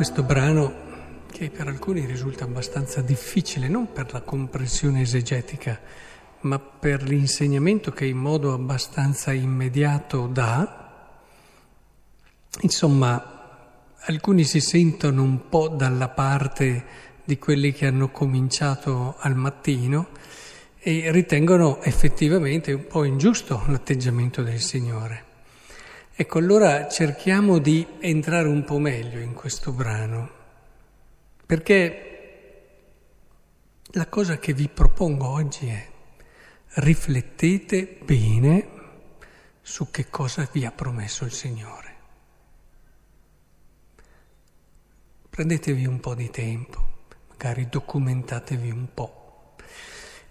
questo brano che per alcuni risulta abbastanza difficile, non per la comprensione esegetica, ma per l'insegnamento che in modo abbastanza immediato dà. Insomma, alcuni si sentono un po' dalla parte di quelli che hanno cominciato al mattino e ritengono effettivamente un po' ingiusto l'atteggiamento del Signore. Ecco, allora cerchiamo di entrare un po' meglio in questo brano, perché la cosa che vi propongo oggi è riflettete bene su che cosa vi ha promesso il Signore. Prendetevi un po' di tempo, magari documentatevi un po'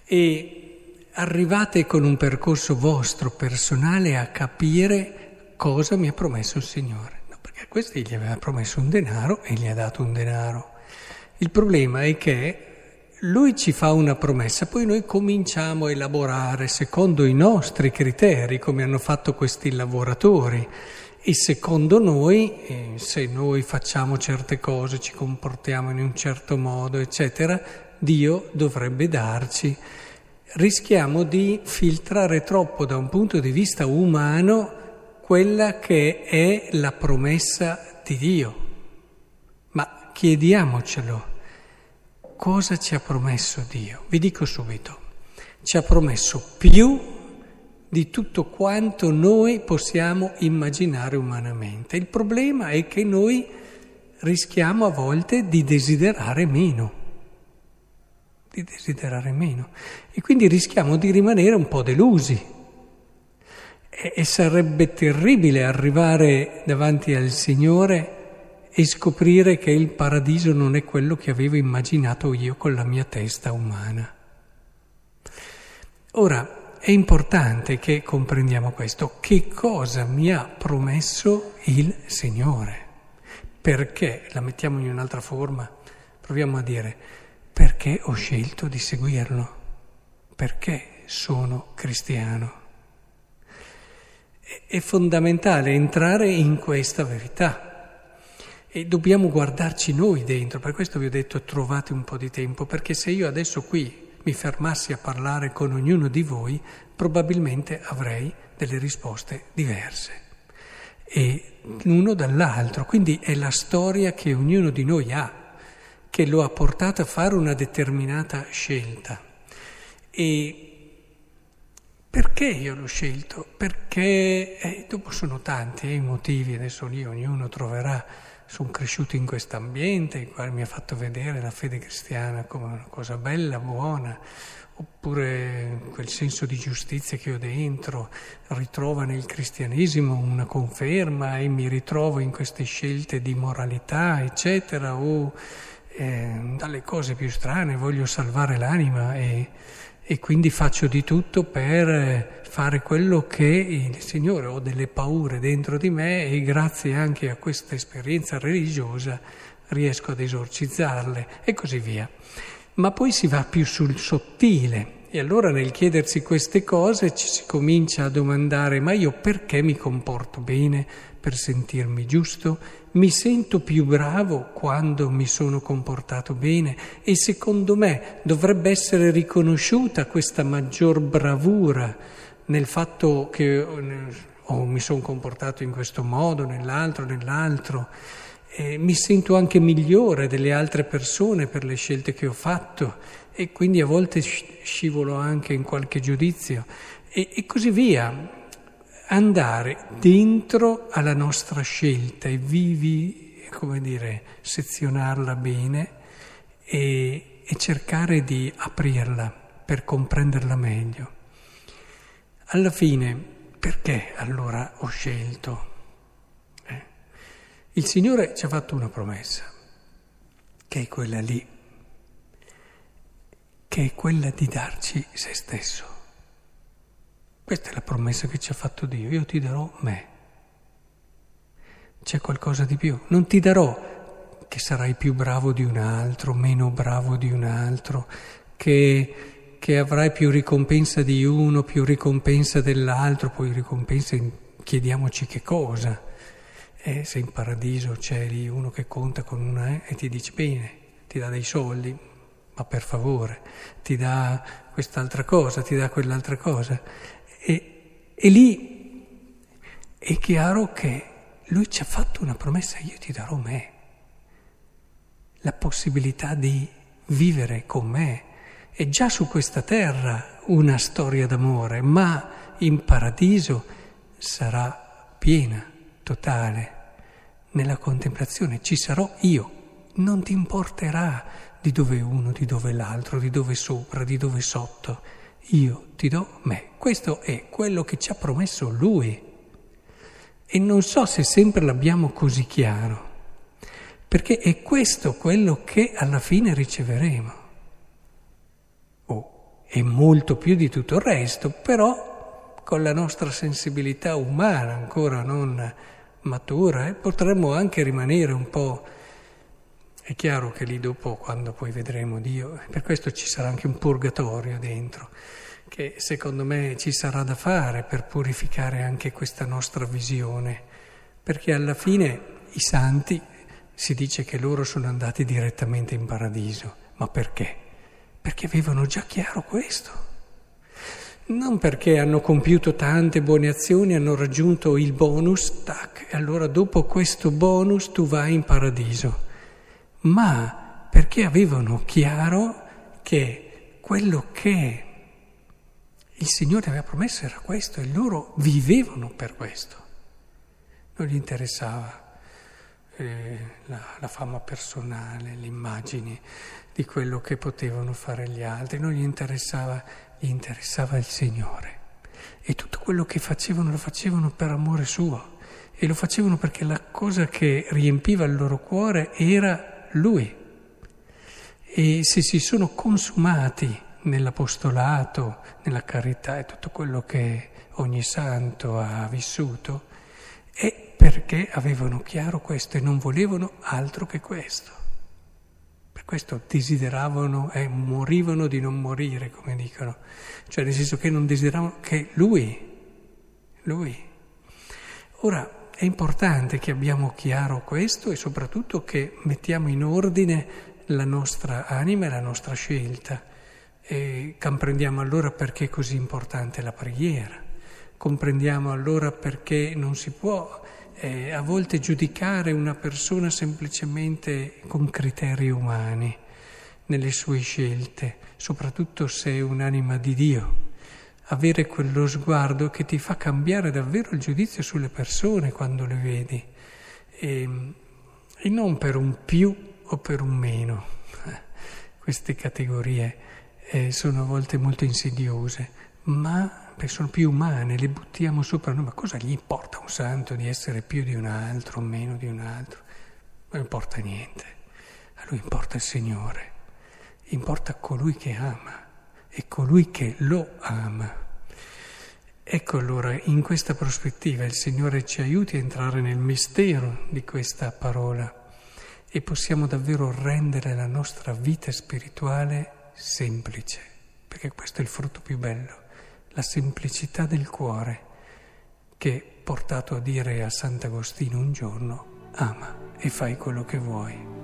e arrivate con un percorso vostro personale a capire cosa mi ha promesso il Signore. No, perché a questi gli aveva promesso un denaro e gli ha dato un denaro. Il problema è che lui ci fa una promessa, poi noi cominciamo a elaborare secondo i nostri criteri, come hanno fatto questi lavoratori. E secondo noi, eh, se noi facciamo certe cose, ci comportiamo in un certo modo, eccetera, Dio dovrebbe darci. Rischiamo di filtrare troppo da un punto di vista umano quella che è la promessa di Dio. Ma chiediamocelo, cosa ci ha promesso Dio? Vi dico subito, ci ha promesso più di tutto quanto noi possiamo immaginare umanamente. Il problema è che noi rischiamo a volte di desiderare meno, di desiderare meno e quindi rischiamo di rimanere un po' delusi e sarebbe terribile arrivare davanti al Signore e scoprire che il paradiso non è quello che avevo immaginato io con la mia testa umana. Ora, è importante che comprendiamo questo. Che cosa mi ha promesso il Signore? Perché, la mettiamo in un'altra forma, proviamo a dire, perché ho scelto di seguirlo? Perché sono cristiano? È fondamentale entrare in questa verità. E dobbiamo guardarci noi dentro, per questo vi ho detto trovate un po' di tempo, perché se io adesso qui mi fermassi a parlare con ognuno di voi, probabilmente avrei delle risposte diverse, e l'uno dall'altro, quindi è la storia che ognuno di noi ha, che lo ha portato a fare una determinata scelta. E perché io l'ho scelto? Perché eh, dopo sono tanti eh, i motivi, adesso lì ognuno troverà, sono cresciuto in questo ambiente, il quale mi ha fatto vedere la fede cristiana come una cosa bella, buona, oppure quel senso di giustizia che ho dentro ritrova nel cristianesimo una conferma e mi ritrovo in queste scelte di moralità, eccetera, o eh, dalle cose più strane voglio salvare l'anima e e quindi faccio di tutto per fare quello che il Signore ho delle paure dentro di me e grazie anche a questa esperienza religiosa riesco ad esorcizzarle e così via. Ma poi si va più sul sottile e allora nel chiedersi queste cose ci si comincia a domandare ma io perché mi comporto bene per sentirmi giusto? Mi sento più bravo quando mi sono comportato bene e secondo me dovrebbe essere riconosciuta questa maggior bravura nel fatto che oh, mi sono comportato in questo modo, nell'altro, nell'altro. E mi sento anche migliore delle altre persone per le scelte che ho fatto e quindi a volte scivolo anche in qualche giudizio e, e così via andare dentro alla nostra scelta e vivi, come dire, sezionarla bene e, e cercare di aprirla per comprenderla meglio. Alla fine, perché allora ho scelto? Eh? Il Signore ci ha fatto una promessa, che è quella lì, che è quella di darci se stesso. Questa è la promessa che ci ha fatto Dio, io ti darò me. C'è qualcosa di più? Non ti darò che sarai più bravo di un altro, meno bravo di un altro, che, che avrai più ricompensa di uno, più ricompensa dell'altro, poi ricompensa, chiediamoci che cosa. E se in paradiso c'è lì uno che conta con una eh, e ti dice bene, ti dà dei soldi, ma per favore, ti dà quest'altra cosa, ti dà quell'altra cosa. E, e lì è chiaro che lui ci ha fatto una promessa, io ti darò me, la possibilità di vivere con me. È già su questa terra una storia d'amore, ma in paradiso sarà piena totale. Nella contemplazione ci sarò io, non ti importerà di dove uno, di dove l'altro, di dove sopra, di dove sotto. Io ti do me. Questo è quello che ci ha promesso lui. E non so se sempre l'abbiamo così chiaro, perché è questo quello che alla fine riceveremo. Oh, è molto più di tutto il resto, però con la nostra sensibilità umana ancora non matura, eh, potremmo anche rimanere un po'... È chiaro che lì dopo, quando poi vedremo Dio, per questo ci sarà anche un purgatorio dentro, che secondo me ci sarà da fare per purificare anche questa nostra visione, perché alla fine i santi si dice che loro sono andati direttamente in paradiso, ma perché? Perché avevano già chiaro questo. Non perché hanno compiuto tante buone azioni, hanno raggiunto il bonus, tac, e allora dopo questo bonus tu vai in paradiso, ma perché avevano chiaro che quello che il Signore aveva promesso era questo e loro vivevano per questo. Non gli interessava eh, la, la fama personale, le immagini di quello che potevano fare gli altri, non gli interessava gli interessava il Signore. E tutto quello che facevano lo facevano per amore suo e lo facevano perché la cosa che riempiva il loro cuore era Lui. E se si sono consumati nell'apostolato, nella carità e tutto quello che ogni santo ha vissuto, è perché avevano chiaro questo e non volevano altro che questo. Per questo desideravano e eh, morivano di non morire, come dicono, cioè nel senso che non desideravano che lui, lui. Ora è importante che abbiamo chiaro questo e soprattutto che mettiamo in ordine la nostra anima e la nostra scelta e comprendiamo allora perché è così importante la preghiera, comprendiamo allora perché non si può eh, a volte giudicare una persona semplicemente con criteri umani nelle sue scelte, soprattutto se è un'anima di Dio. Avere quello sguardo che ti fa cambiare davvero il giudizio sulle persone quando le vedi e, e non per un più o per un meno. Queste categorie eh, sono a volte molto insidiose, ma sono più umane, le buttiamo sopra noi, ma cosa gli importa un santo di essere più di un altro o meno di un altro? Non importa niente, a lui importa il Signore, importa colui che ama e colui che lo ama. Ecco allora, in questa prospettiva il Signore ci aiuti a entrare nel mistero di questa parola e possiamo davvero rendere la nostra vita spirituale semplice, perché questo è il frutto più bello la semplicità del cuore che, portato a dire a Sant'Agostino un giorno, ama e fai quello che vuoi.